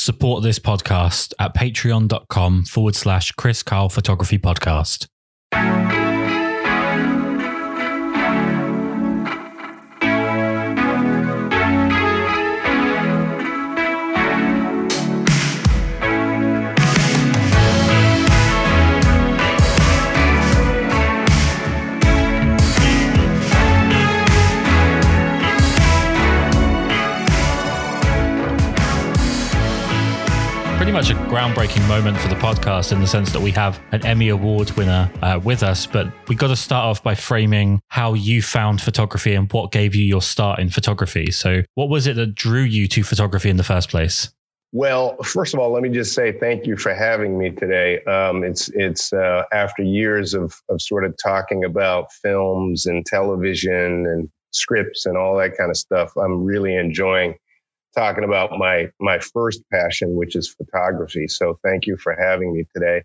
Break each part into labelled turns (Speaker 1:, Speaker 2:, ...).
Speaker 1: Support this podcast at patreon.com forward slash Kris Karl Photography Podcast. Groundbreaking moment for the podcast in the sense that we have an Emmy Award winner uh, with us. But we got to start off by framing how you found photography and what gave you your start in photography. So, what was it that drew you to photography in the first place?
Speaker 2: Well, first of all, let me just say thank you for having me today. Um, it's it's uh, after years of of sort of talking about films and television and scripts and all that kind of stuff. I'm really enjoying talking about my my first passion, which is photography. So thank you for having me today.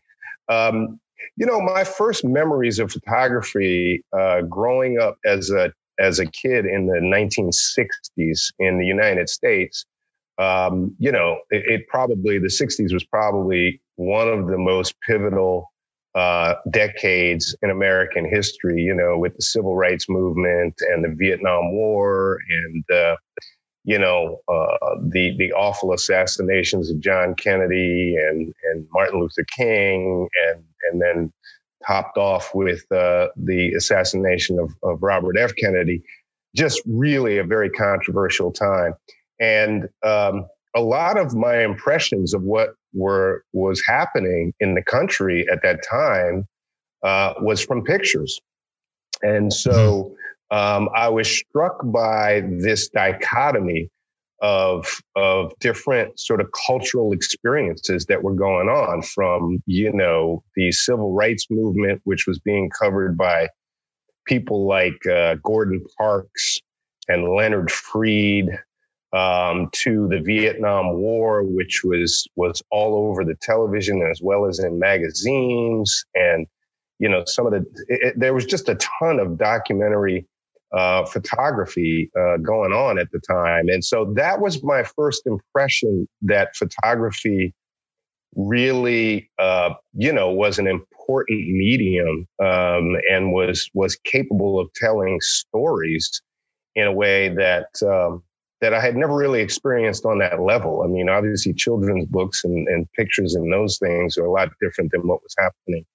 Speaker 2: Um, you know, my first memories of photography uh, growing up as a as a kid in the 1960s in the United States. Um, you know, it, it, probably the 60s was probably one of the most pivotal uh, decades in American history. You know, with the civil rights movement and the Vietnam War and uh, you know, uh, the the awful assassinations of John Kennedy and and Martin Luther King, and and then topped off with uh, the assassination of, of Robert F. Kennedy. Just really a very controversial time, and um, a lot of my impressions of what were was happening in the country at that time uh, was from pictures, and so. Mm-hmm um, I was struck by this dichotomy of of different sort of cultural experiences that were going on from you know the civil rights movement which was being covered by people like uh, Gordon Parks and Leonard Freed um, to the Vietnam War which was was all over the television as well as in magazines. And you know some of the it, there was just a ton of documentary uh, photography uh, going on at the time. And so that was my first impression that photography really, uh, you know, was an important medium um, and was was capable of telling stories in a way that um, that I had never really experienced on that level. I mean, obviously, children's books and, and pictures and those things are a lot different than what was happening.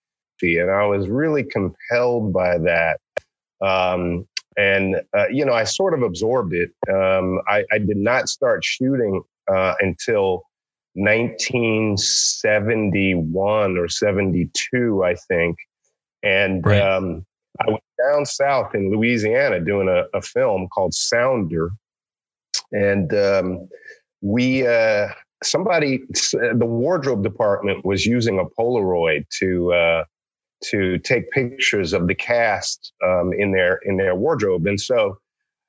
Speaker 2: And I was really compelled by that. Um, and uh, you know, I sort of absorbed it. Um, I, I, did not start shooting uh, until 1971 or 72, I think, and right. um, I was down south in Louisiana doing a, a film called Sounder, and um, we. Uh, somebody, the wardrobe department was using a Polaroid to uh, to take pictures of the cast um, in their in their wardrobe. And so,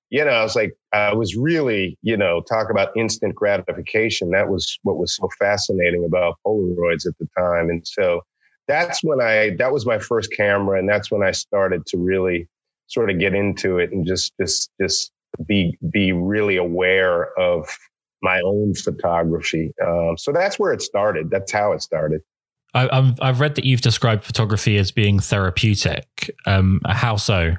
Speaker 2: you know, I was like, I was really, you know, talk about instant gratification. That was what was so fascinating about Polaroids at the time. And so that's when I that was my first camera, and that's when I started to really sort of get into it and just just just be be really aware of my own photography. Um, so that's where it started. That's how it started.
Speaker 1: I, have read that you've described photography as being therapeutic. Um, how so?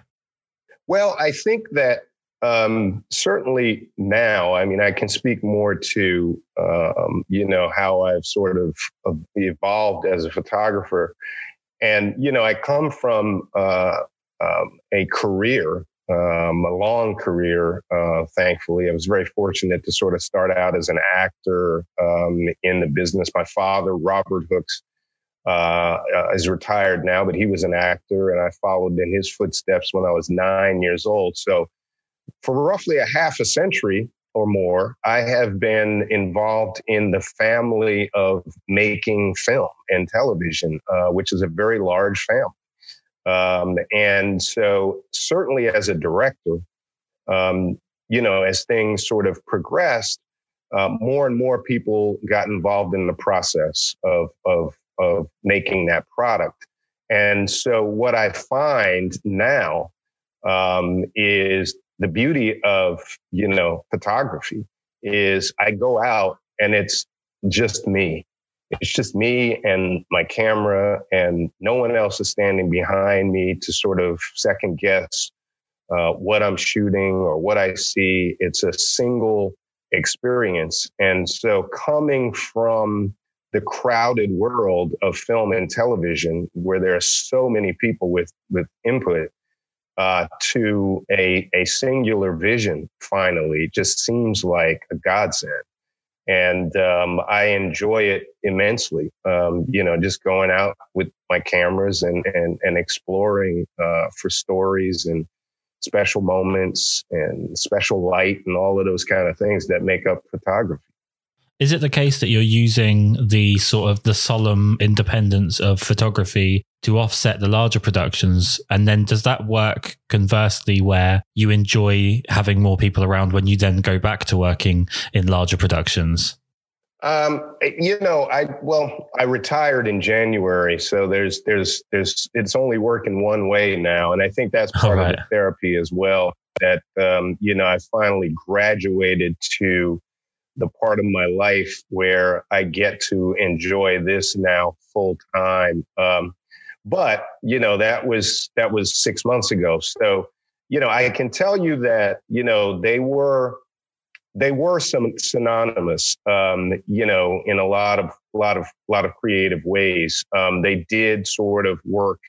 Speaker 2: Well, I think that um, certainly now, I mean, I can speak more to, um, you know, how I've sort of evolved as a photographer. And, you know, I come from uh, um, a career, um, a long career, uh, thankfully. I was very fortunate to sort of start out as an actor um, in the business. My father, Robert Hooks, uh, is retired now, but he was an actor, and I followed in his footsteps when I was nine years old. So, for roughly a half a century or more, I have been involved in the family of making film and television, uh, which is a very large family. Um, and so, certainly as a director, um, you know, as things sort of progressed, uh, more and more people got involved in the process of, of of making that product. And so, what I find now um, is the beauty of you know photography is I go out and it's just me. It's just me and my camera, and no one else is standing behind me to sort of second guess uh, what I'm shooting or what I see. It's a single experience. And so coming from the crowded world of film and television, where there are so many people with, with input, uh, to a, a singular vision finally just seems like a godsend. And um, I enjoy it immensely. Um, you know, just going out with my cameras and, and, and exploring uh, for stories and special moments and special light and all of those kind of things that make up photography.
Speaker 1: Is it the case that you're using the sort of the solemn independence of photography to offset the larger productions? And then does that work conversely where you enjoy having more people around when you then go back to working in larger productions?
Speaker 2: Um, you know, I well, I retired in January, so there's there's there's it's only working one way now, and I think that's part right. of the therapy as well. That um, you know, I finally graduated to the part of my life where I get to enjoy this now full time. Um, but you know, that was that was six months ago. So you know, I can tell you that you know they were they were some synonymous, um, you know, in a lot of lot of lot of creative ways. Um, they did sort of work.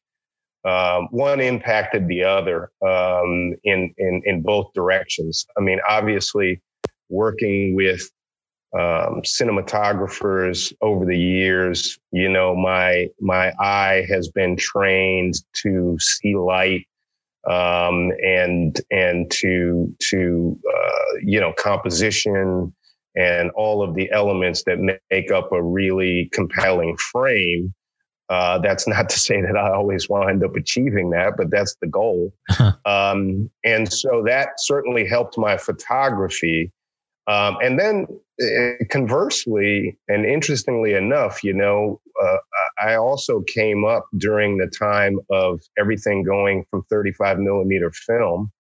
Speaker 2: Um, one impacted the other um, in in in both directions. I mean, obviously, working with um, cinematographers over the years, you know, my my eye has been trained to see light um, and and to to uh, you know composition and all of the elements that make up a really compelling frame. Uh, that's not to say that I always wind up achieving that, but that's the goal. um, and so that certainly helped my photography. Um, and then uh, conversely, and interestingly enough, you know, uh, I also came up during the time of everything going from 35 millimeter film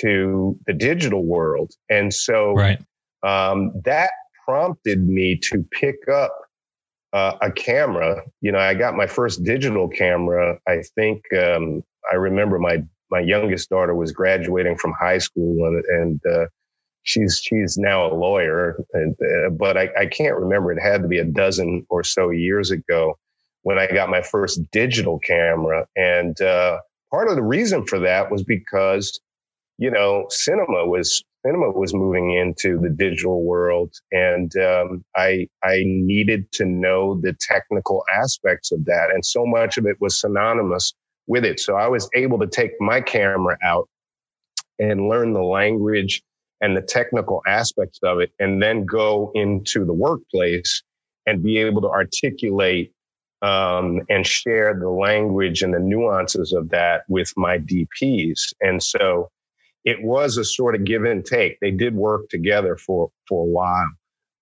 Speaker 2: to the digital world. And so
Speaker 1: right.
Speaker 2: um, that prompted me to pick up uh, a camera. You know, I got my first digital camera. I think um, I remember my my youngest daughter was graduating from high school, and, and uh, she's she's now a lawyer. And, uh, but I, I can't remember. It had to be a dozen or so years ago when I got my first digital camera. And uh, part of the reason for that was because, you know, cinema was cinema was moving into the digital world, and um, I I needed to know the technical aspects of that, and so much of it was synonymous with it. So I was able to take my camera out and learn the language and the technical aspects of it, and then go into the workplace and be able to articulate um, and share the language and the nuances of that with my DPs. And so it was a sort of give and take. They did work together for, for a while.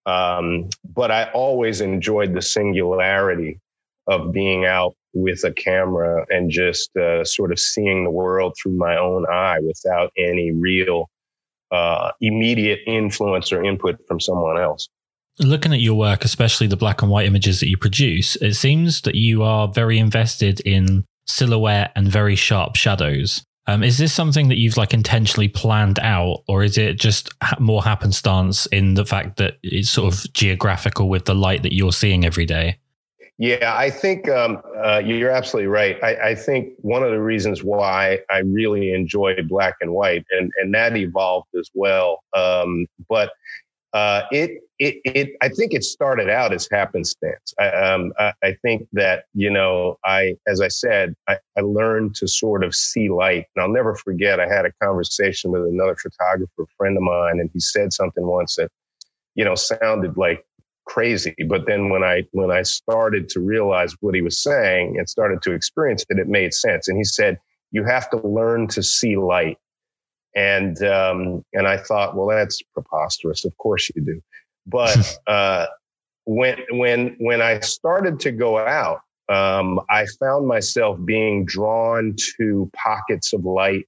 Speaker 2: Um, but I always enjoyed the singularity of being out with a camera and just uh, sort of seeing the world through my own eye without any real uh, immediate influence or input from someone else.
Speaker 1: Looking at your work, especially the black and white images that you produce, it seems that you are very invested in silhouette and very sharp shadows. Um, is this something that you've like intentionally planned out, or is it just more happenstance in the fact that it's sort of geographical with the light that you're seeing every day?
Speaker 2: Yeah, I think um, uh, you're absolutely right. I, I, think one of the reasons why I really enjoy black and white, and, and that evolved as well. Um, but uh, it, it, it, I think it started out as happenstance. I, um, I, I, think that, you know, I, as I said, I, I learned to sort of see light. And I'll never forget, I had a conversation with another photographer friend of mine, and he said something once that, you know, sounded like crazy. But then when I, when I started to realize what he was saying and started to experience it, it made sense. And he said, you have to learn to see light. And um, and I thought, well, that's preposterous. Of course you do. But uh, when when when I started to go out, um, I found myself being drawn to pockets of light,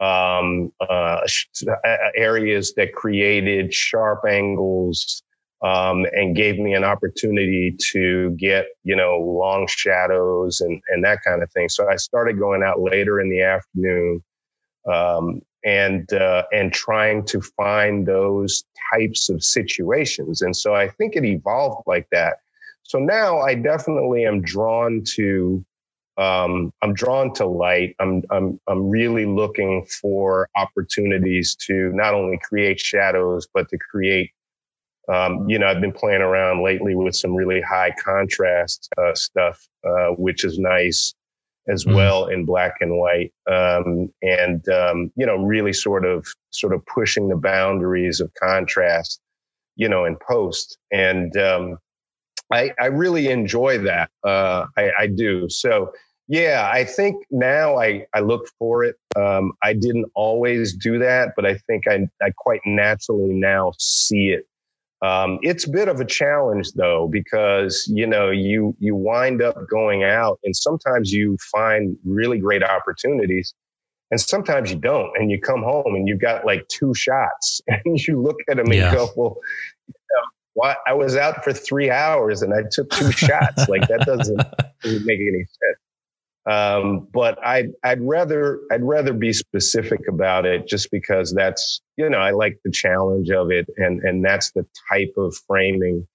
Speaker 2: um, uh, areas that created sharp angles, um, and gave me an opportunity to get, you know, long shadows and, and that kind of thing. So I started going out later in the afternoon um, and uh, and trying to find those types of situations. And so I think it evolved like that. So now I definitely am drawn to um, I'm drawn to light. I'm, I'm, I'm really looking for opportunities to not only create shadows, but to create, um, you know, I've been playing around lately with some really high contrast uh, stuff, uh, which is nice as mm. well in black and white. Um, and, um, you know, really sort of, sort of pushing the boundaries of contrast, you know, in post. And, um, I, I really enjoy that. Uh, I, I, do. So, yeah, I think now I, I look for it. Um, I didn't always do that, but I think I, I quite naturally now see it. Um, it's a bit of a challenge though, because, you know, you, you wind up going out and sometimes you find really great opportunities and sometimes you don't. And you come home and you've got like two shots and you look at them and yeah. go, well, you know, why I was out for three hours and I took two shots. Like that doesn't, doesn't make any sense. Um, but I'd I'd rather I'd rather be specific about it just because that's you know I like the challenge of it and and that's the type of framing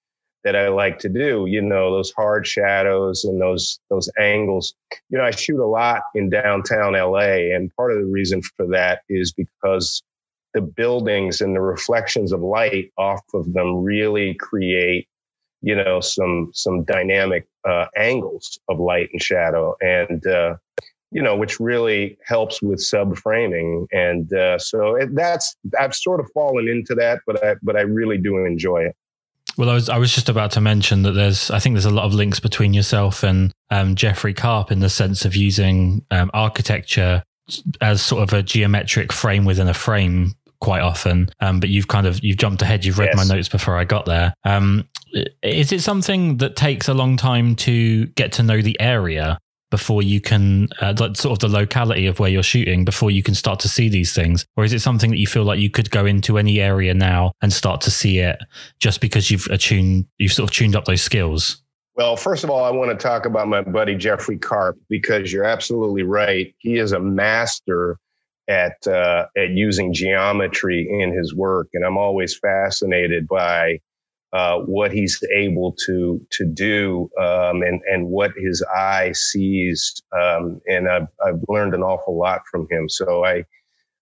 Speaker 2: that I like to do. You know those hard shadows and those those angles. You know I shoot a lot in downtown LA, and part of the reason for that is because the buildings and the reflections of light off of them really create you know some some dynamic uh, angles of light and shadow and uh, you know which really helps with subframing and uh, so it, that's i've sort of fallen into that but i but i really do enjoy it
Speaker 1: well, I was I was just about to mention that there's I think there's a lot of links between yourself and um, Jeffrey Karp in the sense of using um, architecture as sort of a geometric frame within a frame quite often. Um, but you've kind of you've jumped ahead. You've read yes. my notes before I got there. Um, is it something that takes a long time to get to know the area before you can uh, sort of the locality of where you're shooting before you can start to see these things or is it something that you feel like you could go into any area now and start to see it just because you've attuned you've sort of tuned up those skills
Speaker 2: well, first of all, I want to talk about my buddy Jeffrey Karp because you're absolutely right. He is a master at uh, at using geometry in his work, and I'm always fascinated by uh, what he's able to to do um, and and what his eye sees. Um, and I've I've learned an awful lot from him. So I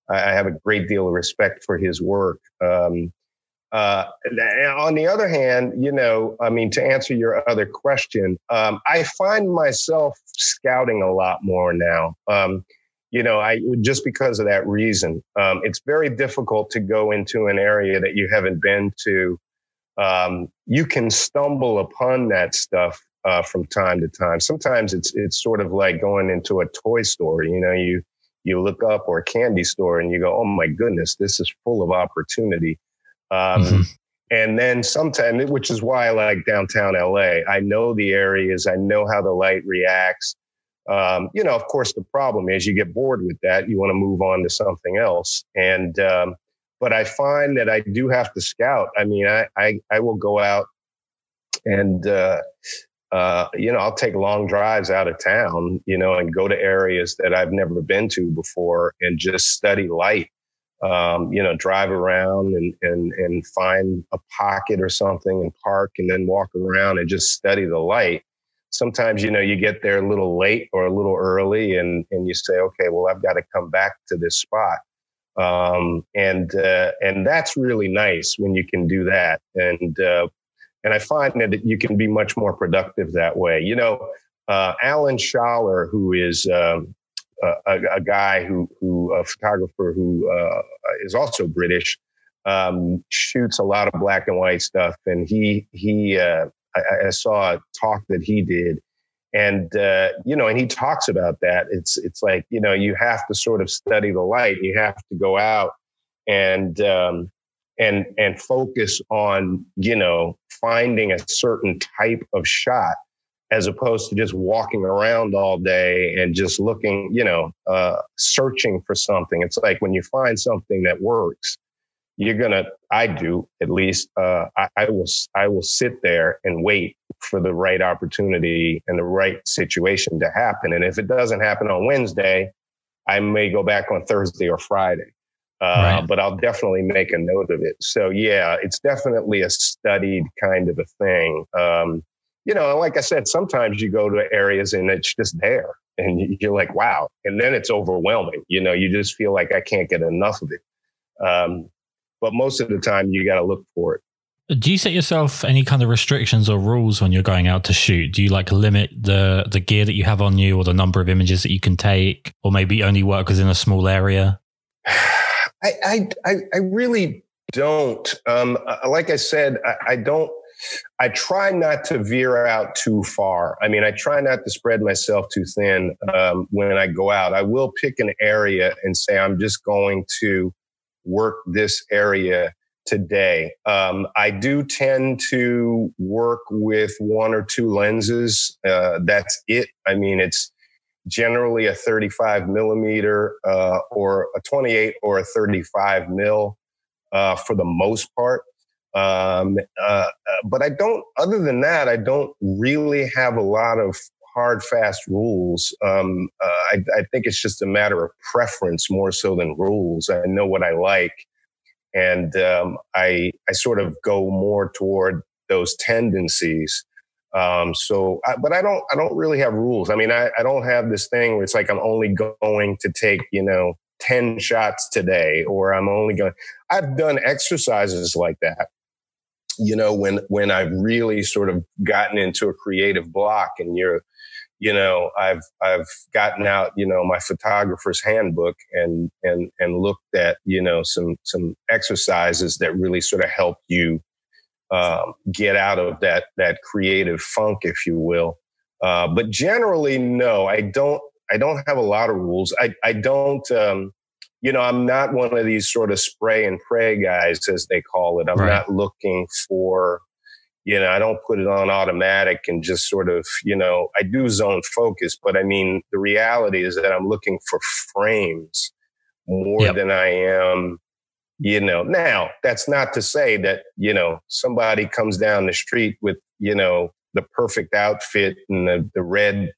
Speaker 2: I have a great deal of respect for his work. Um, uh, on the other hand, you know, I mean, to answer your other question, um, I find myself scouting a lot more now. Um, you know, I just because of that reason, um, it's very difficult to go into an area that you haven't been to. Um, you can stumble upon that stuff uh, from time to time. Sometimes it's it's sort of like going into a toy store. You know, you you look up or a candy store and you go, "Oh my goodness, this is full of opportunity." Um, mm-hmm. And then sometimes, which is why I like downtown LA. I know the areas. I know how the light reacts. Um, you know, of course, the problem is you get bored with that. You want to move on to something else. And, um, but I find that I do have to scout. I mean, I, I, I will go out and, uh, uh, you know, I'll take long drives out of town, you know, and go to areas that I've never been to before and just study light. Um, you know, drive around and, and, and find a pocket or something and park and then walk around and just study the light sometimes you know you get there a little late or a little early and and you say okay well i've got to come back to this spot um, and uh, and that's really nice when you can do that. And uh, and i find that you can be much more productive that way. You know uh, alan schaller who is um, a, a, guy who who a photographer who uh, is also british um, shoots a lot of black and white stuff. And he he uh, I, I saw a talk that he did and uh, you know and he talks about that. It's it's like you know you have to sort of study the light. You have to go out and um, and and focus on you know finding a certain type of shot as opposed to just walking around all day and just looking you know uh, searching for something. It's like when you find something that works you're gonna i do at least uh, I, I, will i will sit there and wait for the right opportunity and the right situation to happen. And if it doesn't happen on wednesday i may go back on thursday or friday. Uh, right. but i'll definitely make a note of it. So yeah it's definitely a studied kind of a thing. Um, you know like i said sometimes you go to areas and it's just there and you're like wow. And then it's overwhelming. You know you just feel like i can't get enough of it. Um, but most of the time you got to look for it.
Speaker 1: Do you set yourself any kind of restrictions or rules when you're going out to shoot? Do you like limit the the gear that you have on you or the number of images that you can take, or maybe only work within a small area?
Speaker 2: I I I really don't. Um, uh, like I said, I, I don't. I try not to veer out too far. I mean, I try not to spread myself too thin um, when I go out. I will pick an area and say I'm just going to work this area today. Um, I do tend to work with one or two lenses. Uh, that's it. I mean, it's generally a 35 millimeter uh, or a 28 or a 35 mil uh, for the most part. Um, uh, uh, but I don't, other than that, I don't really have a lot of hard, fast rules. Um, uh, I, I, think it's just a matter of preference more so than rules. I know what I like, and um, I I sort of go more toward those tendencies. Um, so, I, but I don't I don't really have rules. I mean, I, I don't have this thing where it's like I'm only going to take you know 10 shots today or i'm only going i've done exercises like that you know when when i've really sort of gotten into a creative block and you're you know, I've I've gotten out, you know, my photographer's handbook and and and looked at, you know, some some exercises that really sort of help you um, get out of that that creative funk, if you will. Uh, but generally, no, I don't. I don't have a lot of rules. I I don't. Um, you know, I'm not one of these sort of spray and pray guys, as they call it. I'm right. not looking for you know, I don't put it on automatic and just sort of, you know, I do zone focus, but I mean, the reality is that I'm looking for frames more yep. than I am, you know. Now, that's not to say that, you know, somebody comes down the street with, you know, the perfect outfit and the, the red,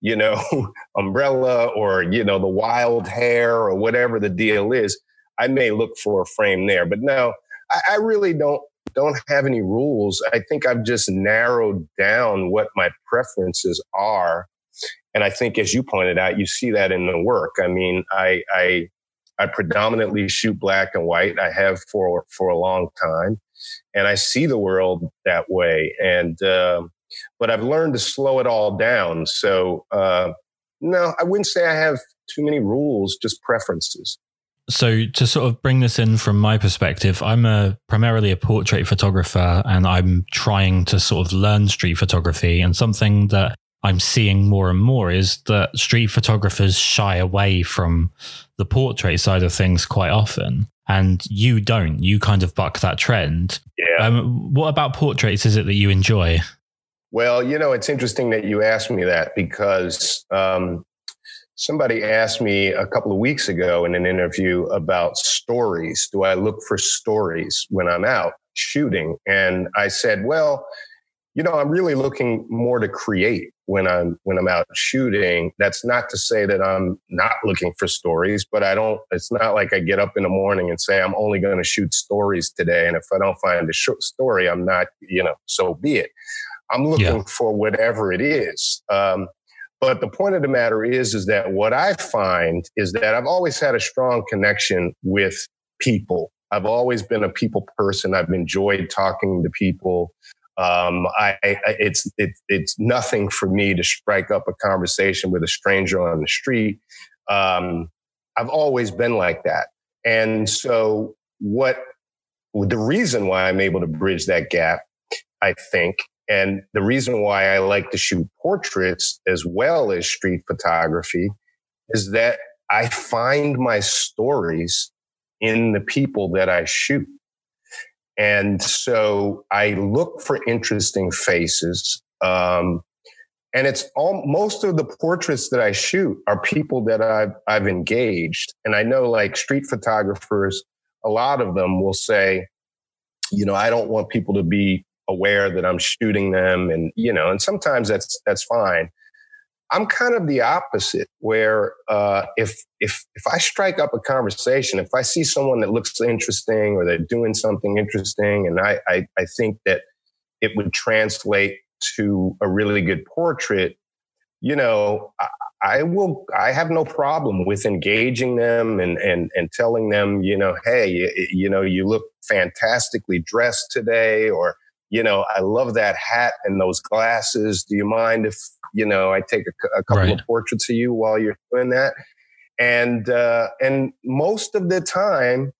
Speaker 2: you know, umbrella or, you know, the wild hair or whatever the deal is. I may look for a frame there, but no, I, I really don't don't have any rules. I think I've just narrowed down what my preferences are. And I think, as you pointed out, you see that in the work. I mean, I, I, I predominantly shoot black and white. I have for for a long time, and I see the world that way. And uh, but I've learned to slow it all down. So uh, no, I wouldn't say I have too many rules, just preferences.
Speaker 1: So to sort of bring this in from my perspective, I'm a primarily a portrait photographer and I'm trying to sort of learn street photography and something that I'm seeing more and more is that street photographers shy away from the portrait side of things quite often. And you don't. You kind of buck that trend.
Speaker 2: Yeah. Um,
Speaker 1: what about portraits is it that you enjoy?
Speaker 2: Well, you know, it's interesting that you asked me that because um, Somebody asked me a couple of weeks ago in an interview about stories. Do I look for stories when I'm out shooting? And I said, well, you know, I'm really looking more to create when I'm when I'm out shooting. That's not to say that I'm not looking for stories, but I don't. It's not like I get up in the morning and say I'm only going to shoot stories today, and if I don't find a short story, I'm not. You know, so be it. I'm looking yeah. for whatever it is. Um, but the point of the matter is, is that what I find is that I've always had a strong connection with people. I've always been a people person. I've enjoyed talking to people. Um, I, I, it's it, it's nothing for me to strike up a conversation with a stranger on the street. Um, I've always been like that, and so what? The reason why I'm able to bridge that gap, I think, and the reason why I like to shoot portraits as well as street photography is that I find my stories in the people that I shoot. And so I look for interesting faces. Um, and it's all most of the portraits that I shoot are people that I've, I've engaged. And I know like street photographers a lot of them will say, you know, I don't want people to be aware that I'm shooting them, and you know, and sometimes that's that's fine. I'm kind of the opposite, where uh, if if if I strike up a conversation, if I see someone that looks interesting or they're doing something interesting, and I I, I think that it would translate to a really good portrait, you know, I, I will. I have no problem with engaging them and and and telling them, you know, hey, you, you know, you look fantastically dressed today, or you know, I love that hat and those glasses. Do you mind if you know, I take a, a couple right. of portraits of you while you're doing that. And uh, and most of the time,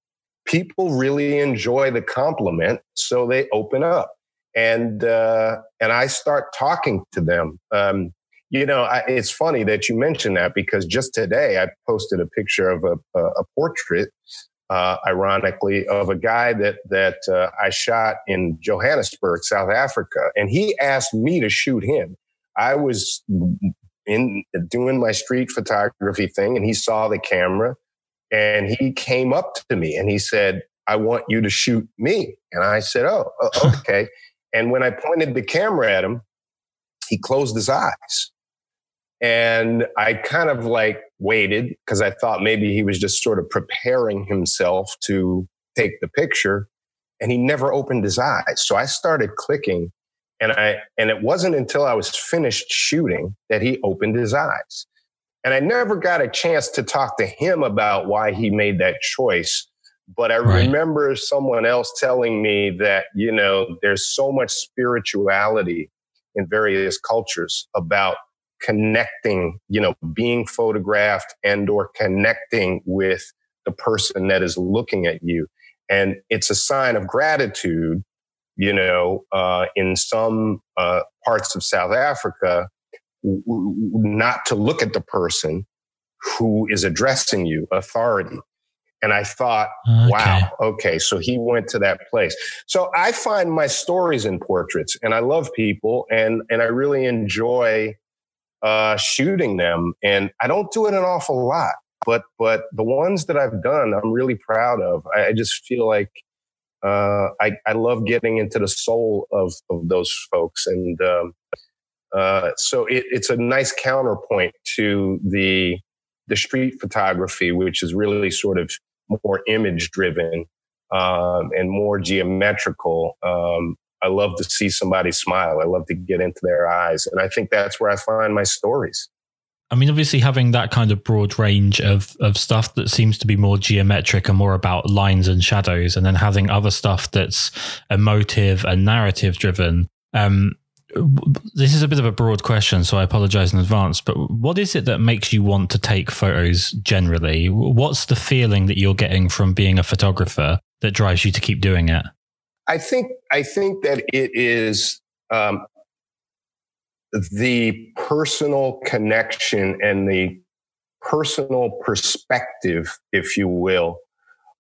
Speaker 2: people really enjoy the compliment, so they open up. And uh, and I start talking to them. Um, you know, I, it's funny that you mentioned that because just today I posted a picture of a, a, a portrait, uh, ironically, of a guy that that uh, I shot in Johannesburg, South Africa, and he asked me to shoot him. I was in doing my street photography thing and he saw the camera and he came up to me and he said, I want you to shoot me. And I said, Oh, okay. and when I pointed the camera at him, he closed his eyes. And I kind of like waited because I thought maybe he was just sort of preparing himself to take the picture. And he never opened his eyes. So I started clicking and I and it wasn't until I was finished shooting that he opened his eyes. And I never got a chance to talk to him about why he made that choice. But I right. remember someone else telling me that, you know, there's so much spirituality in various cultures about connecting, you know, being photographed and or connecting with the person that is looking at you. And it's a sign of gratitude you know, uh, in some uh, parts of South Africa, w- w- not to look at the person who is addressing you, authority. And I thought, okay. wow, okay, so he went to that place. So I find my stories in portraits, and I love people, and and I really enjoy uh, shooting them. And I don't do it an awful lot, but but the ones that I've done, I'm really proud of. I, I just feel like uh, I, I love getting into the soul of, of those folks. And um, uh, so it, it's a nice counterpoint to the, the street photography, which is really sort of more image driven um, and more geometrical. Um, I love to see somebody smile. I love to get into their eyes. And I think that's where I find my stories.
Speaker 1: I mean, obviously, having that kind of broad range of of stuff that seems to be more geometric and more about lines and shadows, and then having other stuff that's emotive and narrative driven. Um, this is a bit of a broad question, so I apologize in advance. But what is it that makes you want to take photos generally? What's the feeling that you're getting from being a photographer that drives you to keep doing it?
Speaker 2: I think I think that it is um, the personal connection and the personal perspective, if you will,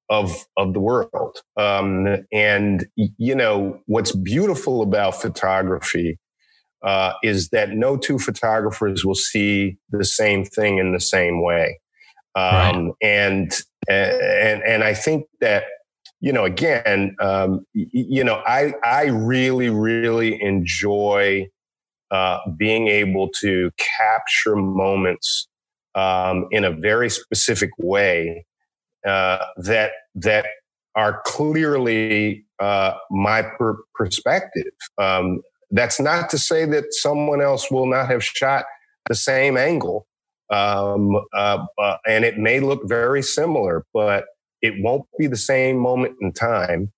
Speaker 2: of of the world. Um, and you know what's beautiful about photography uh, is that no two photographers will see the same thing in the same way. Um, right. And and and I think that you know again, um, you know, I I really really enjoy uh, being able to capture moments um, in a very specific way uh, that that are clearly uh, my per- perspective. Um, that's not to say that someone else will not have shot the same angle, um, uh, uh, and it may look very similar, but it won't be the same moment in time,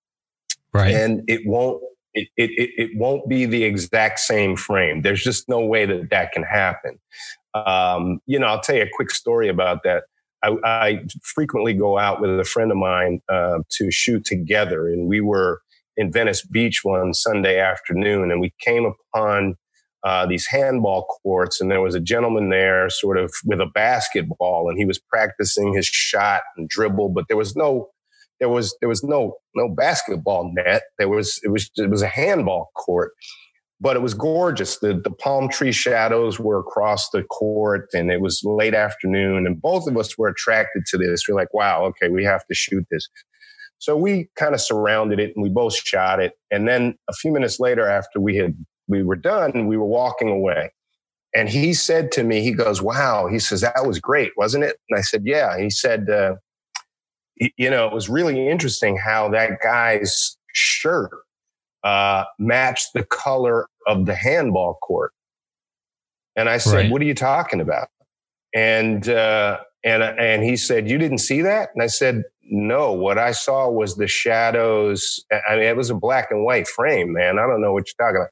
Speaker 1: right?
Speaker 2: And it won't it, it, it won't be the exact same frame. There's just no way that that can happen. Um, you know, I'll tell you a quick story about that. I, I frequently go out with a friend of mine uh, to shoot together, and we were in Venice Beach one Sunday afternoon, and we came upon uh, these handball courts, and there was a gentleman there, sort of with a basketball, and he was practicing his shot and dribble, but there was no there was there was no no basketball net. There was it was it was a handball court, but it was gorgeous. The the palm tree shadows were across the court, and it was late afternoon, and both of us were attracted to this. We're like, wow, okay, we have to shoot this. So we kind of surrounded it and we both shot it. And then a few minutes later, after we had we were done, we were walking away. And he said to me, he goes, Wow, he says, that was great, wasn't it? And I said, Yeah. He said, uh, You know, it was really interesting how that guy's shirt uh, matched the color of the handball court. And I said, right. What are you talking about? And, uh, and, and he said, You didn't see that? And I said, No, what I saw was the shadows. I mean, it was a black and white frame, man. I don't know what you're talking about.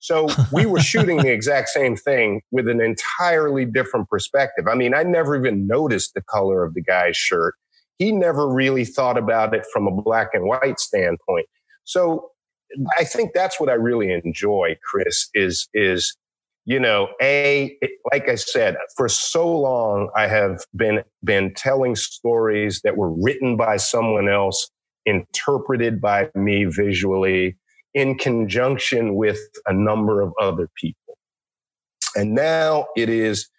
Speaker 2: So we were shooting the exact same thing with an entirely different perspective. I mean, I never even noticed the color of the guy's shirt. He never really thought about it from a black and white standpoint. So I think that's what I really enjoy, Kris, is, is, you know, a, like I said, for so long, I have been, been telling stories that were written by someone else, interpreted by me visually, in conjunction with a number of other people. And now it is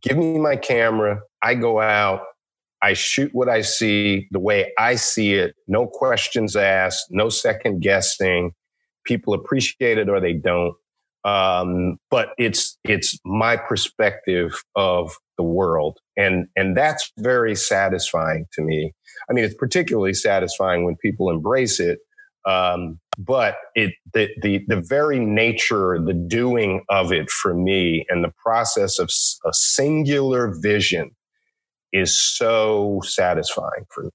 Speaker 2: give me my camera. I go out. I shoot what I see the way I see it. No questions asked, no second guessing. People appreciate it or they don't. Um, but it's it's my perspective of the world, and and that's very satisfying to me. I mean, it's particularly satisfying when people embrace it. Um, but it the, the the very nature the doing of it for me and the process of a singular vision is so satisfying for me.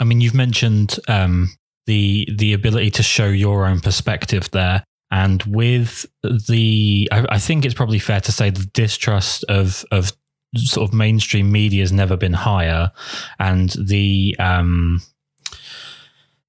Speaker 1: I mean you've mentioned um, the the ability to show your own perspective there. And with the I, I think it's probably fair to say the distrust of of sort of mainstream media has never been higher. And the um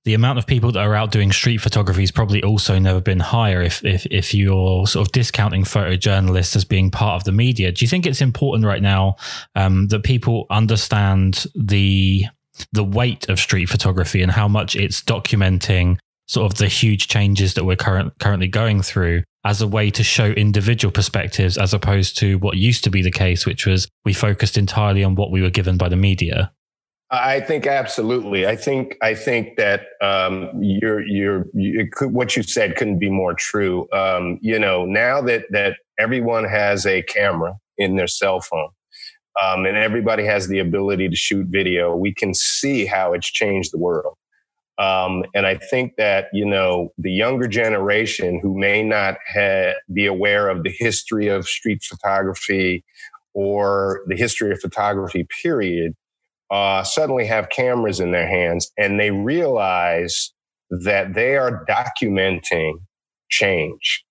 Speaker 1: the amount of people that are out doing street photography has probably also never been higher if, if if you're sort of discounting photojournalists as being part of the media. Do you think it's important right now um, that people understand the the weight of street photography and how much it's documenting sort of the huge changes that we're current, currently going through as a way to show individual perspectives as opposed to what used to be the case which was we focused entirely on what we were given by the media
Speaker 2: I think absolutely. I think I think that um, you're you're you could, what you said couldn't be more true. Um, you know, now that that everyone has a camera in their cell phone, um, and everybody has the ability to shoot video, we can see how it's changed the world. Um, and I think that you know the younger generation who may not ha- be aware of the history of street photography or the history of photography, period uh, suddenly have cameras in their hands and they realize that they are documenting change.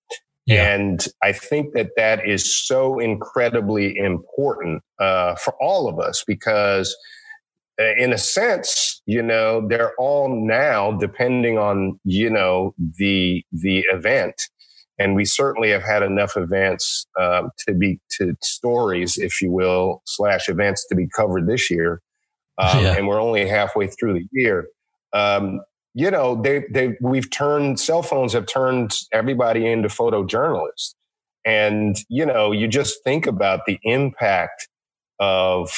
Speaker 2: Yeah. And I think that that is so incredibly important uh, for all of us because, uh, in a sense, you know, they're all now depending on you know the the event, and we certainly have had enough events um, to be to stories, if you will, slash events to be covered this year um, yeah. and we're only halfway through the year. Um, you know, they they we've turned cell phones have turned everybody into photojournalists, and you know, you just think about the impact of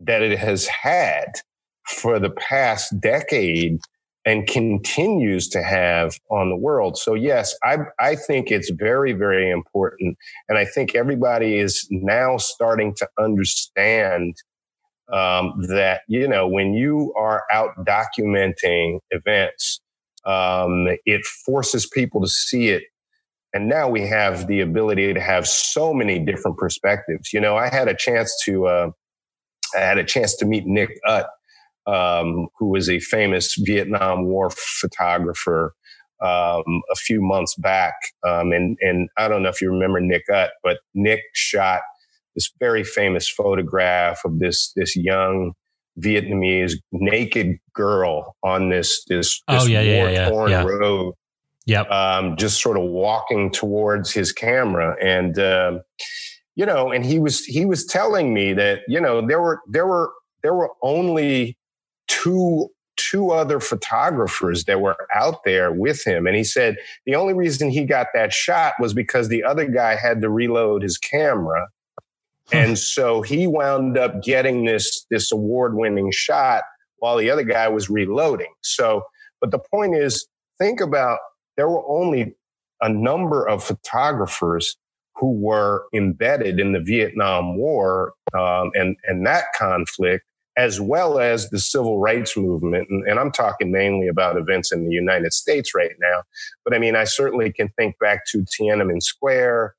Speaker 2: that it has had for the past decade and continues to have on the world. So yes, I I think it's very very important, and I think everybody is now starting to understand um, that you know when you are out documenting events, um, it forces people to see it. And now we have the ability to have so many different perspectives. You know, I had a chance to uh, I had a chance to meet Nick Ut, um, who was a famous Vietnam War photographer. Um, a few months back, um, and and I don't know if you remember Nick Ut, but Nick shot this very famous photograph of this this young Vietnamese naked girl on this this, this
Speaker 1: oh, yeah, yeah, torn yeah,
Speaker 2: road.
Speaker 1: Yep.
Speaker 2: Um, just sort of walking towards his camera, and um, you know, and he was he was telling me that you know there were there were there were only two two other photographers that were out there with him. And he said the only reason he got that shot was because the other guy had to reload his camera and so he wound up getting this this award winning shot while the other guy was reloading. So, but the point is, think about there were only a number of photographers who were embedded in the Vietnam War um, and and that conflict, as well as the civil rights movement. And, and, I'm talking mainly about events in the United States right now. But I mean, I certainly can think back to Tiananmen Square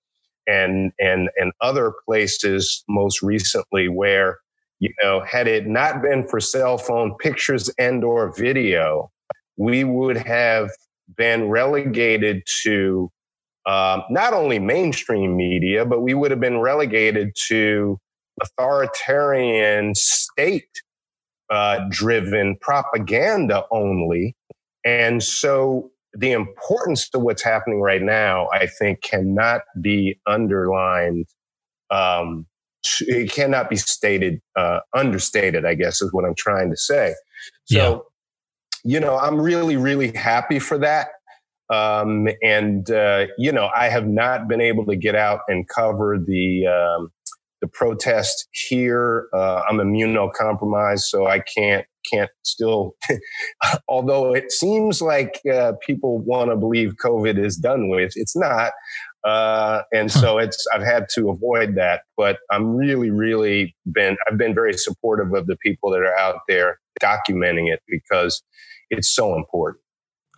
Speaker 2: and and and other places most recently where you know had it not been for cell phone pictures and or video we would have been relegated to um, not only mainstream media, but we would have been relegated to authoritarian state uh, driven propaganda only. And so the importance of what's happening right now, I think, cannot be underlined. Um, it cannot be stated, uh, understated, I guess is what I'm trying to say. So, yeah. you know, I'm really, really happy for that. Um, and uh, you know, I have not been able to get out and cover the um, the protest here. Uh, I'm immunocompromised, so I can't can't still. although it seems like uh, people want to believe COVID is done with, it's not. Uh, and so it's I've had to avoid that, but I'm really, really been I've been very supportive of the people that are out there documenting it because it's so important.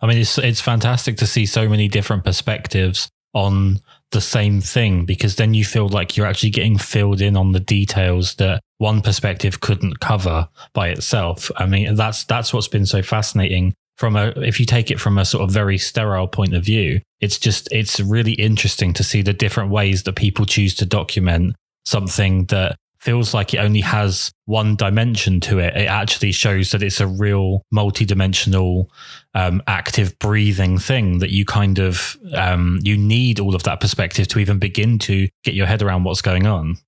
Speaker 1: I mean, it's it's fantastic to see so many different perspectives on the same thing because then you feel like you're actually getting filled in on the details that one perspective couldn't cover by itself. I mean, that's that's what's been so fascinating from a if you take it from a sort of very sterile point of view, it's just it's really interesting to see the different ways that people choose to document something that feels like it only has one dimension to it. It actually shows that it's a real multi-dimensional, um, active, breathing thing that you kind of um, you need all of that perspective to even begin to get your head around what's going on.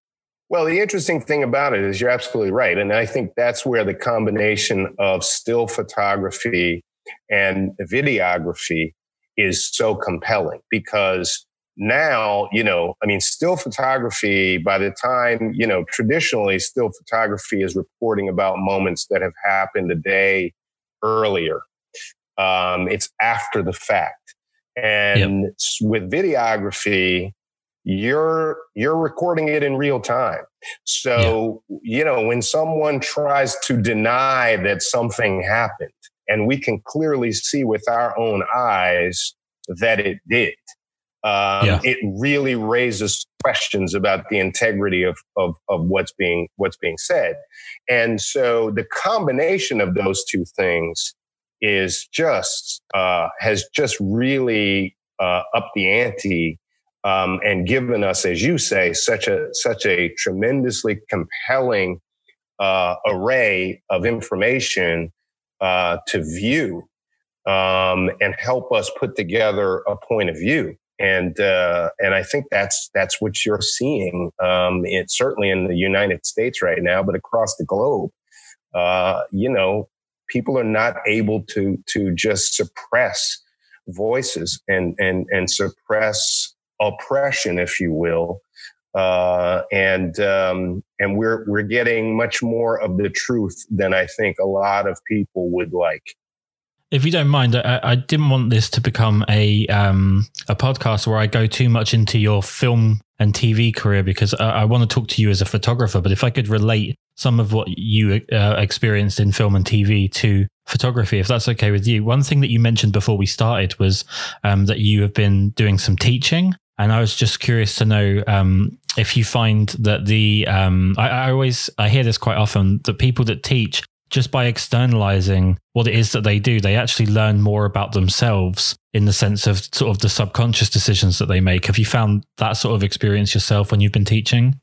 Speaker 2: Well, the interesting thing about it is you're absolutely right, and I think that's where the combination of still photography and videography is so compelling because now, you know, I mean, still photography, by the time, you know, traditionally, still photography is reporting about moments that have happened a day earlier. Um, it's after the fact. And yep. with videography, you're you're recording it in real time. So, yeah. you know, when someone tries to deny that something happened, and we can clearly see with our own eyes that it did um, yeah. it really raises questions about the integrity of, of, of what's being what's being said. And so the combination of those two things is just uh, has just really uh, up the ante um, and given us, as you say, such a such a tremendously compelling uh, array of information uh, to view um, and help us put together a point of view and uh, and I think that's that's what you're seeing. Um, it's certainly in the United States right now, but across the globe, uh, you know, people are not able to to just suppress voices and and and suppress oppression, if you will. Uh, and um, and we're we're getting much more of the truth than I think a lot of people would like
Speaker 1: if you don't mind, I, I, didn't want this to become a um, a podcast where I go too much into your film and TV career because I, I want to talk to you as a photographer. But if I could relate some of what you uh, experienced in film and TV to photography, if that's okay with you, one thing that you mentioned before we started was um, that you have been doing some teaching. And I was just curious to know um, if you find that the um, I, I always I hear this quite often that people that teach just by externalizing what it is that they do, they actually learn more about themselves in the sense of sort of the subconscious decisions that they make. Have you found that sort of experience yourself when you've been teaching?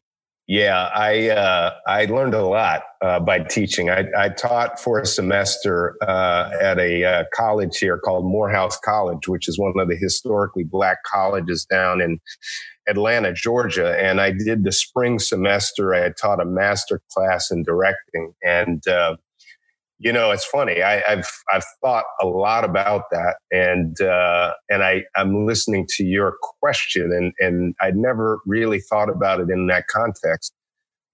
Speaker 2: Yeah, I uh, I learned a lot uh, by teaching. I, I, taught for a semester uh, at a uh, college here called Morehouse College, which is one of the historically black colleges down in Atlanta, Georgia. And I did the spring semester. I taught a master class in directing, and uh, you know, it's funny. I, have I've thought a lot about that, and uh, and I I'm listening to your question, and and I never really thought about it in that context.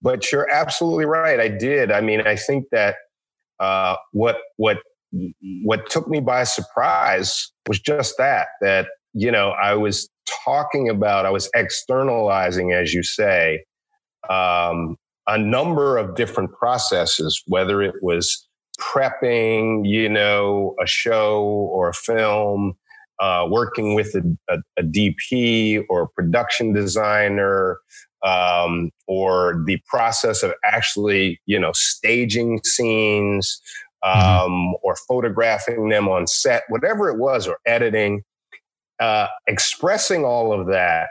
Speaker 2: But you're absolutely right. I did. I mean, I think that uh, what what what took me by surprise was just that that you know I was talking about I was externalizing, as you say, um, a number of different processes, whether it was prepping, you know, a show or a film, uh, working with a, a, a, DP or a production designer, um, or the process of actually, you know, staging scenes mm-hmm. um, mm-hmm. or photographing them on set, whatever it was, or editing, uh, expressing all of that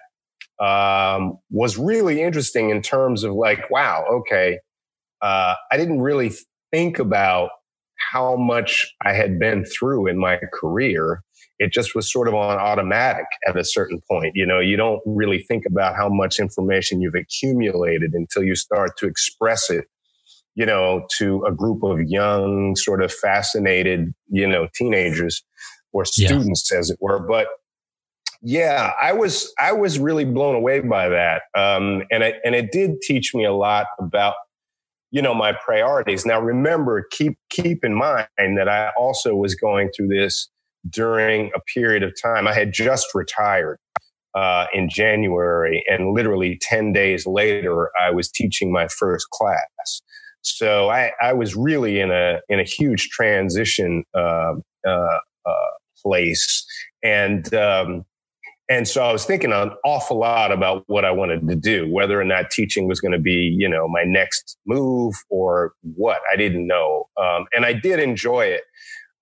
Speaker 2: um, was really interesting in terms of like, wow, okay, uh, I didn't really think about how much I had been through in my career. It just was sort of on automatic at a certain point. You know, you don't really think about how much information you've accumulated until you start to express it, you know, to a group of young, sort of fascinated, you know, teenagers or students, yeah. as it were. But yeah, I was I was really blown away by that, um, and it and it did teach me a lot about you know my priorities. Now, remember, keep keep in mind that I also was going through this during a period of time. I had just retired uh, in January, and literally ten days later, I was teaching my first class. So I, I was really in a in a huge transition uh, uh, uh place, and um, and so I was thinking an awful lot about what I wanted to do, whether or not teaching was going to be, you know, my next move or what. I didn't know. Um, and I did enjoy it.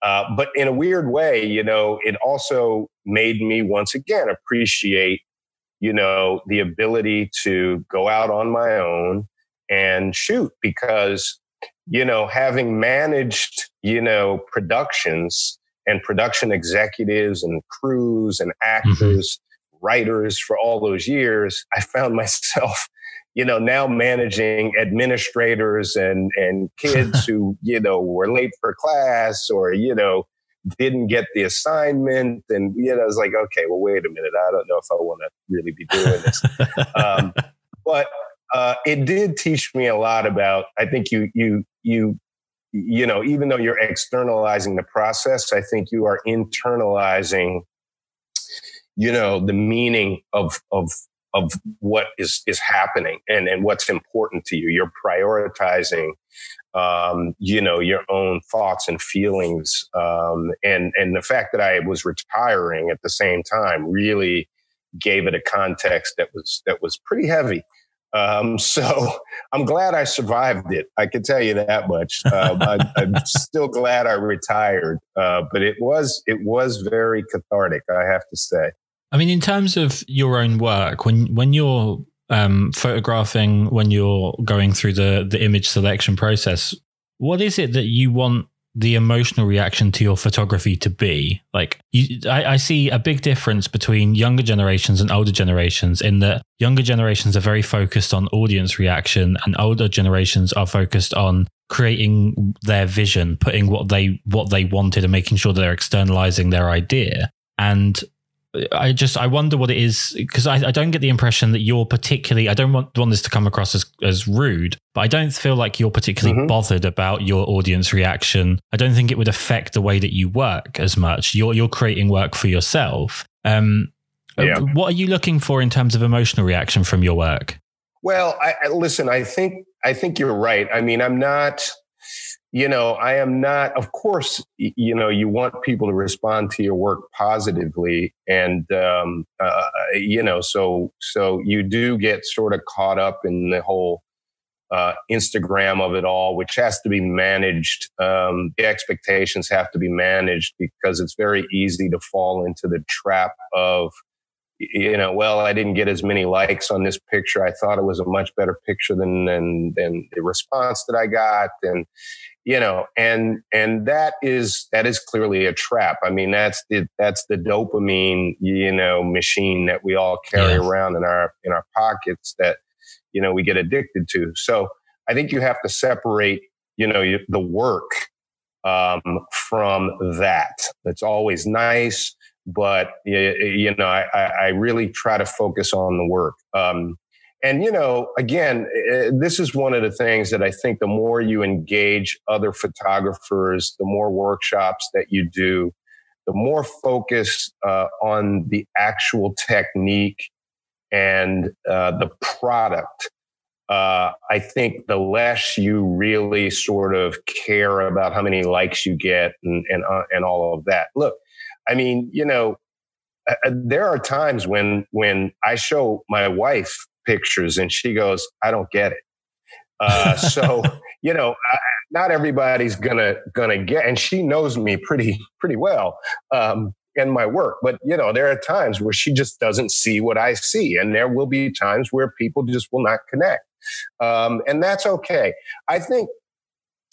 Speaker 2: Uh, but in a weird way, you know, it also made me once again appreciate, you know, the ability to go out on my own and shoot because, you know, having managed, you know, productions, and production executives and crews and actors, mm-hmm. writers for all those years, I found myself, you know, now managing administrators and and kids who, you know, were late for class or, you know, didn't get the assignment. And, you know, I was like, okay, well, wait a minute. I don't know if I want to really be doing this. um, but uh, it did teach me a lot about, I think you, you, you you know, even though you're externalizing the process, I think you are internalizing, you know, the meaning of of of what is is happening and and what's important to you. You're prioritizing, um, you know, your own thoughts and feelings, um, and and the fact that I was retiring at the same time really gave it a context that was that was pretty heavy. Um, so I'm glad I survived it. I can tell you that much. Um, I, am still glad I retired, uh, but it was it was very cathartic. I have to say.
Speaker 1: I mean, in terms of your own work, when when you're um, photographing, when you're going through the the image selection process, what is it that you want the emotional reaction to your photography to be. Like you, I, I, see a big difference between younger generations and older generations in that younger generations are very focused on audience reaction and older generations are focused on creating their vision putting what they what they wanted and making sure that they're externalizing their idea. And I just I wonder what it is because I, I don't get the impression that you're particularly I don't want, want this to come across as, as rude, but I don't feel like you're particularly mm-hmm. bothered about your audience reaction. I don't think it would affect the way that you work as much. You're you're creating work for yourself. Um, yeah. What are you looking for in terms of emotional reaction from your work?
Speaker 2: Well, I, I listen. I think I think you're right. I mean, I'm not you know, I am not, of course, you know, you want people to respond to your work positively. And, um, uh, you know, so, so you do get sort of caught up in the whole, uh, Instagram of it all, which has to be managed. Um, the expectations have to be managed because it's very easy to fall into the trap of, you know, well, I didn't get as many likes on this picture. I thought it was a much better picture than than, than the response that I got, and you know and and that is that is clearly a trap i mean that's the that's the dopamine you know machine that we all carry yeah. around in our in our pockets that you know we get addicted to so i think you have to separate you know the work um, from that it's always nice but you, know I, I really try to focus on the work um, and you know, again, eh, this is one of the things that I think the more you engage other photographers, the more workshops that you do, the more focus uh, on the actual technique and uh, the product. Uh, I think the less you really sort of care about how many likes you get and and uh, and all of that. Look, I mean, you know, uh, uh, there are times when when I show my wife pictures and she goes, "I don't get it." Uh, so you know, not everybody's gonna gonna get, and she knows me pretty pretty well. Um, and my work. But you know, there are times where she just doesn't see what I see, and there will be times where people just will not connect, um, and that's okay. I think,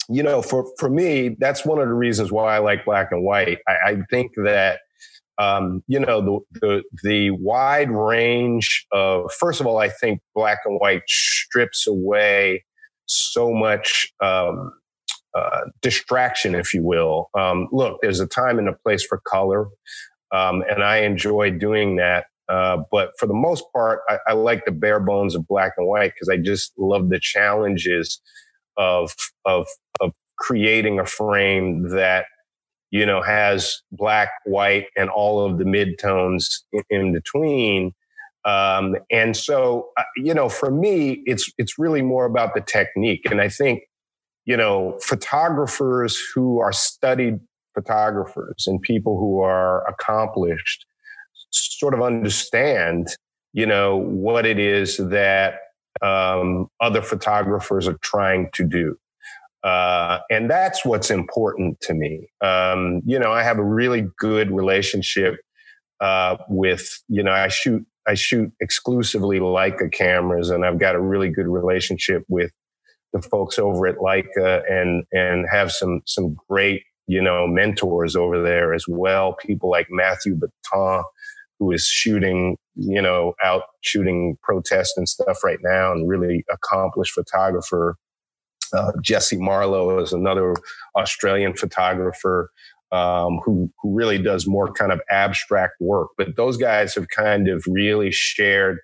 Speaker 2: you know, for for me, that's one of the reasons why I like black and white. I, I think that um, you know, the, the, the wide range of, first of all, I think black and white strips away so much um, uh, distraction, if you will. Um, look, there's a time and a place for color, um, and I enjoy doing that. Uh, but for the most part, I, I, like the bare bones of black and white because I just love the challenges of of of creating a frame that you know, has black, white, and all of the midtones in, in between. Um, and so, uh, you know, for me, it's it's really more about the technique. And I think, you know, photographers who are studied photographers and people who are accomplished sort of understand, you know, what it is that um, other photographers are trying to do. Uh, and that's what's important to me. Um, you know, I have a really good relationship uh, with, you know, I shoot I shoot exclusively Leica cameras, and I've got a really good relationship with the folks over at Leica, and and have some some great you know mentors over there as well. People like Matthew Baton, who is shooting you know out shooting protest and stuff right now, and really accomplished photographer. Uh, Jesse Marlow is another Australian photographer um, who who really does more kind of abstract work. But those guys have kind of really shared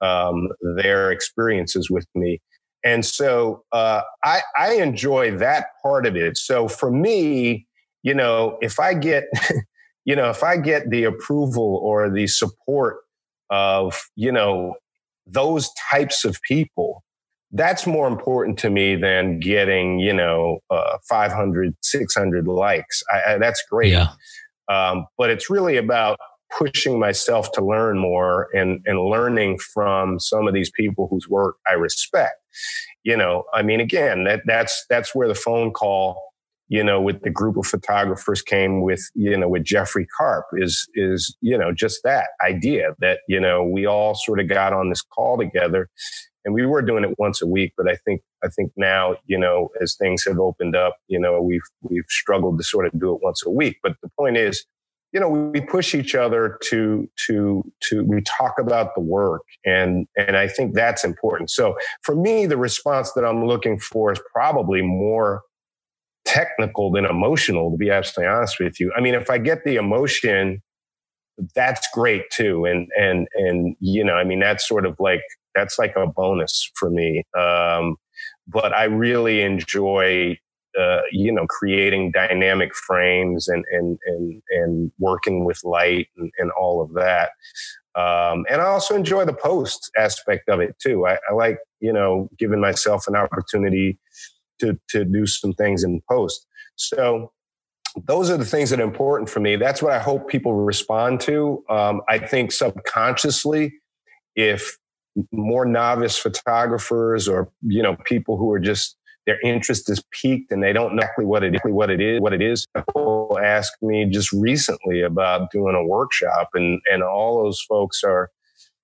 Speaker 2: um, their experiences with me, and so uh, I, I enjoy that part of it. So for me, you know, if I get you know if I get the approval or the support of you know those types of people that's more important to me than getting you know uh, 500 600 likes. I, I, that's great. Yeah. um, but it's really about pushing myself to learn more and and learning from some of these people whose work i respect. You know i mean again that that's that's where the phone call you know with the group of photographers came with you know with jeffrey karp is is you know just that idea that you know we all sort of got on this call together and we were doing it once a week but i think i think now you know as things have opened up you know we've we've struggled to sort of do it once a week. But the point is you know we push each other to to to we talk about the work and and i think that's important. So for me the response that i'm looking for is probably more technical than emotional to be absolutely honest with you i mean if i get the emotion that's great too and and and you know i mean that's sort of like that's like a bonus for me. Um, but I really enjoy, uh, you know, creating dynamic frames and and and and working with light and, and all of that. Um, and I also enjoy the post aspect of it too. I, I, like, you know, giving myself an opportunity to to do some things in post. So those are the things that are important for me. That's what I hope people respond to. Um, I think subconsciously, if more novice photographers or you know people who are just their interest is peaked and they don't know exactly what it what it is what it is people ask me just recently about doing a workshop and and all those folks are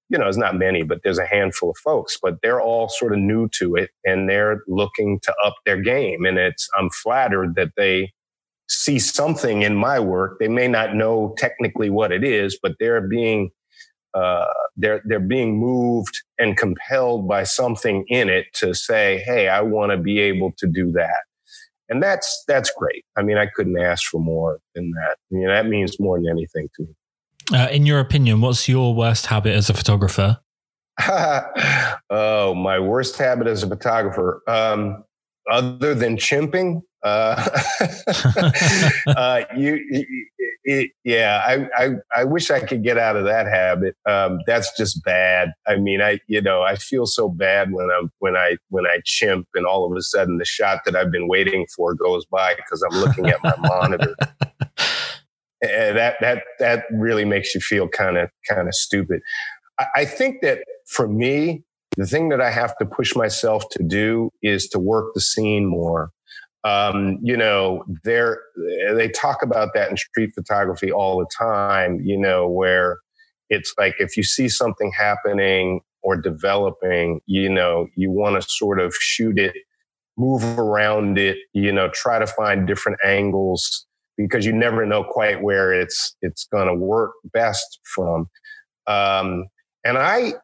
Speaker 2: you know there's not many but there's a handful of folks but they're all sort of new to it and they're looking to up their game and it's i'm flattered that they see something in my work they may not know technically what it is but they're being uh, they're they're being moved and compelled by something in it to say, "Hey, I want to be able to do that," and that's that's great. I mean, I couldn't ask for more than that. I mean, that means more than anything to me.
Speaker 1: Uh, in your opinion, what's your worst habit as a photographer?
Speaker 2: oh, my worst habit as a photographer. Um, other than chimping, uh, uh, you, it, yeah, I, I, I wish I could get out of that habit. Um, that's just bad. I mean, I, you know, I feel so bad when I'm, when I, when I chimp and all of a sudden the shot that I've been waiting for goes by because I'm looking at my monitor. And that, that, that really makes you feel kind of, kind of stupid. I, I think that for me, the thing that I have to push myself to do is to work the scene more um, you know, they're, they talk about that in street photography all the time, you know, where it's like if you see something happening or developing, you know, you want to sort of shoot it, move around it, you know, try to find different angles because you never know quite where it's it's going to work best from. Um, and I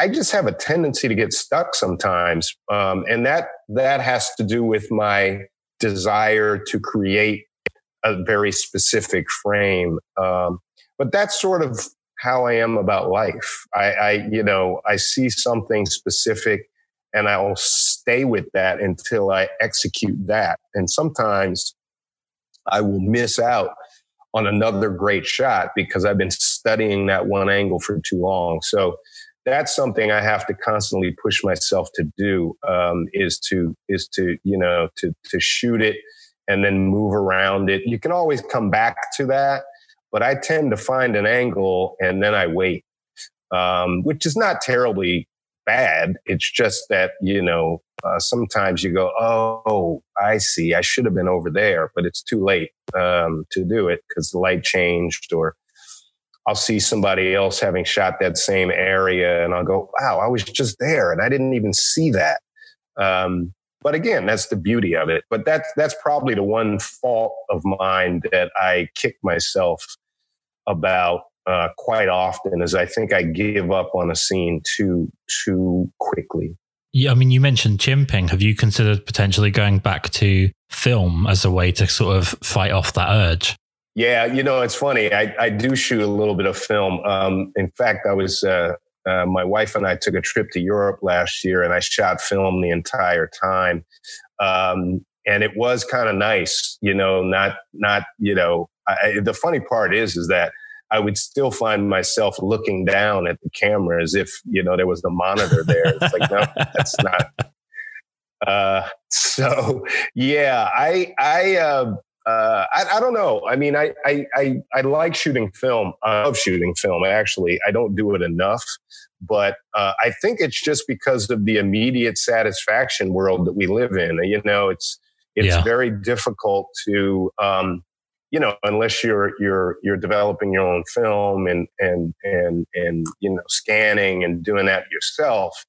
Speaker 2: I just have a tendency to get stuck sometimes, um, and that that has to do with my desire to create a very specific frame. Um, but that's sort of how I am about life. I, I, you know, I see something specific and I will stay with that until I execute that. And sometimes I will miss out on another great shot because I've been studying that one angle for too long. So that's something I have to constantly push myself to do um, is to is to you know to to shoot it and then move around it. You can always come back to that, but I tend to find an angle and then I wait, um, which is not terribly bad. It's just that you know uh, sometimes you go, oh, I see, I should have been over there, but it's too late um, to do it because the light changed or I'll see somebody else having shot that same area and I'll go, wow, I was just there and I didn't even see that. Um, but again, that's the beauty of it. But that's, that's probably the one fault of mine that I kick myself about uh, quite often is I think I give up on a scene too, too quickly.
Speaker 1: Yeah, I mean, you mentioned chimping. Have you considered potentially going back to film as a way to sort of fight off that urge?
Speaker 2: Yeah, you know, it's funny. I, I do shoot a little bit of film. Um, in fact, I was, uh, uh, my wife and I took a trip to Europe last year and I shot film the entire time. Um, and it was kind of nice, you know, not, not, you know, I, the funny part is, is that I would still find myself looking down at the camera as if, you know, there was the monitor there. It's like, no, that's not. Uh, so yeah, I, I, uh, uh, I, I, don't know. I mean, I, I, I, I, like shooting film. I love shooting film. Actually, I don't do it enough, but uh, I think it's just because of the immediate satisfaction world that we live in. You know, it's it's yeah. very difficult to, um, you know, unless you're you're you're developing your own film and and and and you know scanning and doing that yourself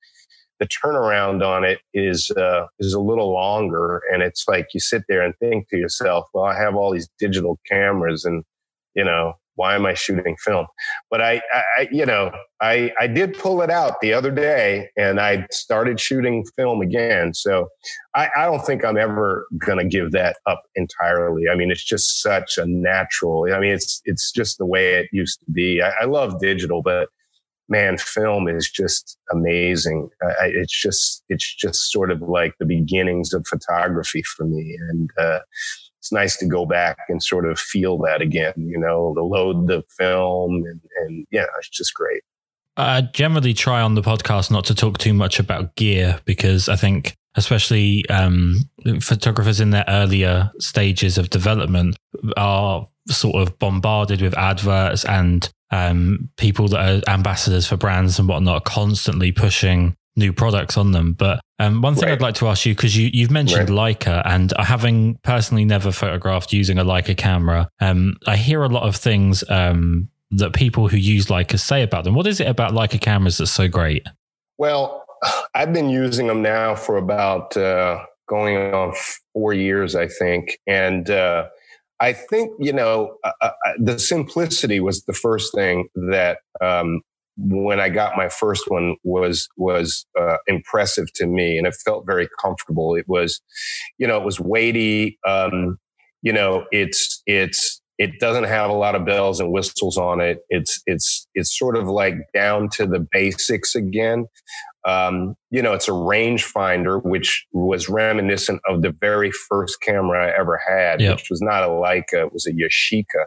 Speaker 2: the turnaround on it is uh, is a little longer, and it's like you sit there and think to yourself, "Well, I have all these digital cameras, and you know, why am I shooting film?" But I, I you know, I I did pull it out the other day, and I started shooting film again. So I, I don't think I'm ever gonna give that up entirely. I mean, it's just such a natural. I mean, it's it's just the way it used to be. I, I love digital, but man, film is just amazing. It's just it's just sort of like the beginnings of photography for me, and uh, it's nice to go back and sort of feel that again. You know, to load the film, and, and yeah, it's just great.
Speaker 1: I generally try on the podcast not to talk too much about gear because I think, especially um, photographers in their earlier stages of development, are sort of bombarded with adverts and um, people that are ambassadors for brands and whatnot constantly pushing new products on them. But um, one thing right. I'd like to ask you, because you, you've mentioned right. Leica, and having personally never photographed using a Leica camera, um, I hear a lot of things um, that people who use Leica say about them. What is it about Leica cameras that's so great?
Speaker 2: Well, I've been using them now for about uh, going on four years, I think. And uh, I think, you know, uh, uh, uh, the simplicity was the first thing that um, when I got my first one was was uh, impressive to me, and it felt very comfortable. It was, you know, it was weighty. Um, you know, it's it's it doesn't have a lot of bells and whistles on it. It's it's it's sort of like down to the basics again. Um, you know, it's a rangefinder, which was reminiscent of the very first camera I ever had, yep. which was not a Leica, it was a Yashica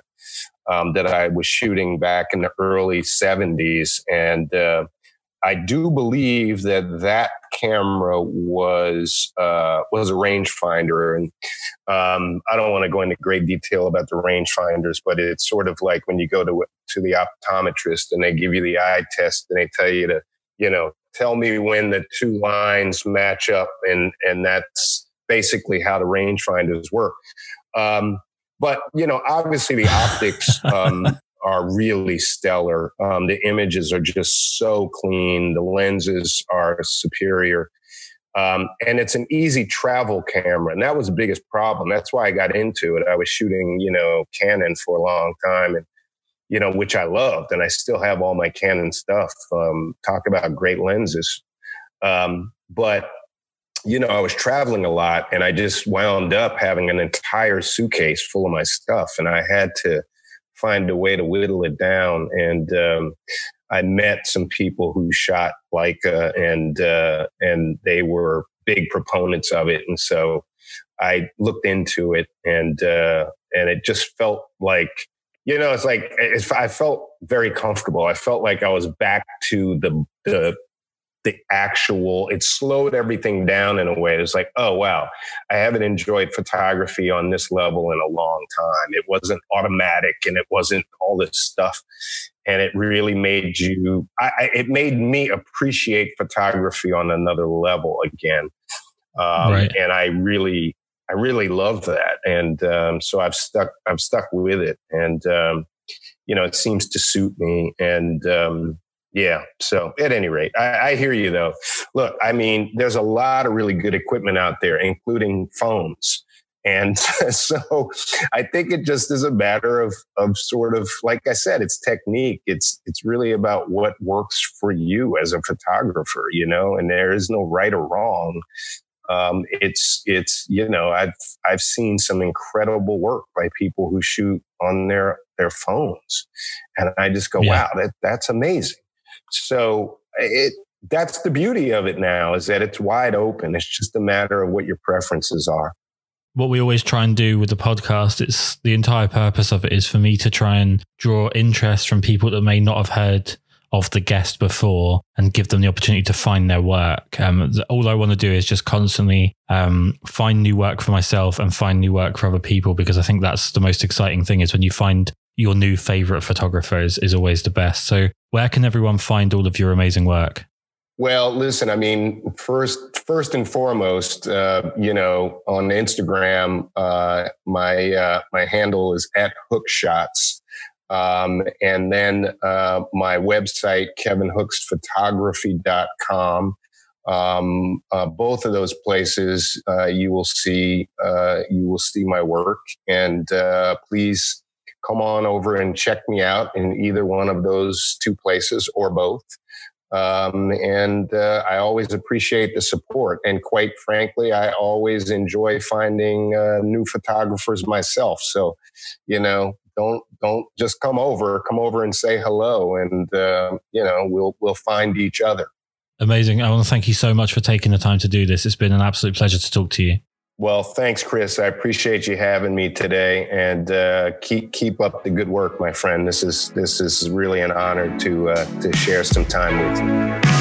Speaker 2: um, that I was shooting back in the early 70s. And uh, I do believe that that camera was uh, was a rangefinder, and um, I don't want to go into great detail about the rangefinders, but it's sort of like when you go to to the optometrist and they give you the eye test and they tell you to, you know, tell me when the two lines match up, and and that's basically how the rangefinders work. Um, but you know, obviously the optics um, are really stellar. Um, the images are just so clean. The lenses are superior. Um, and it's an easy travel camera. And that was the biggest problem. That's why I got into it. I was shooting, you know, Canon for a long time and, you know, which I loved. And I still have all my Canon stuff. Um, talk about great lenses. Um, but, you know, I was traveling a lot and I just wound up having an entire suitcase full of my stuff. And I had to, find a way to whittle it down. And um, I met some people who shot Leica, and uh, and they were big proponents of it. And so I looked into it, and uh, and it just felt like you know, it's like it's, I felt very comfortable. I felt like I was back to the the the actual it slowed everything down in a way. It's like oh wow i haven't enjoyed photography on this level in a long time. It wasn't automatic and it wasn't all this stuff. And it really made you I, I, it made me appreciate photography on another level again. Um, right. and i really i really love that. And um, so i've stuck i've stuck with it. And um, you know it seems to suit me. And um, yeah. So at any rate, I, I, hear you though. Look, I mean, there's a lot of really good equipment out there, including phones. And so I think it just is a matter of, of sort of, like I said, it's technique. It's, it's really about what works for you as a photographer, you know, and there is no right or wrong. Um, it's, it's, you know, I've, I've seen some incredible work by people who shoot on their, their phones. And I just go, yeah. wow, that, that's amazing. So it that's the beauty of it now is that it's wide open. It's just a matter of what your preferences are.
Speaker 1: What we always try and do with the podcast, it's the entire purpose of it is for me to try and draw interest from people that may not have heard of the guest before and give them the opportunity to find their work. Um, all I want to do is just constantly um, find new work for myself and find new work for other people because I think that's the most exciting thing is when you find your new favorite photographer is, is always the best. So, where can everyone find all of your amazing work?
Speaker 2: Well, listen, I mean, first, first and foremost, uh, you know, on Instagram, uh, my uh, my handle is at Hookshots, um, and then uh, my website, kevinhooksphotography.com. Um, uh, both of those places, uh, you will see you will see my work, and please come on over and check me out in either one of those two places or both. Um, and uh, I always appreciate the support. And quite frankly, I always enjoy finding uh, new photographers myself. So, you know, don't don't just come over. Come over and say hello, and uh, you know we'll we'll find each other.
Speaker 1: Amazing. I want to thank you so much for taking the time to do this. It's been an absolute pleasure to talk to you.
Speaker 2: Well, thanks, Kris. I appreciate you having me today, and uh, keep keep up the good work, my friend. This is this is really an honor to uh, to share some time with you.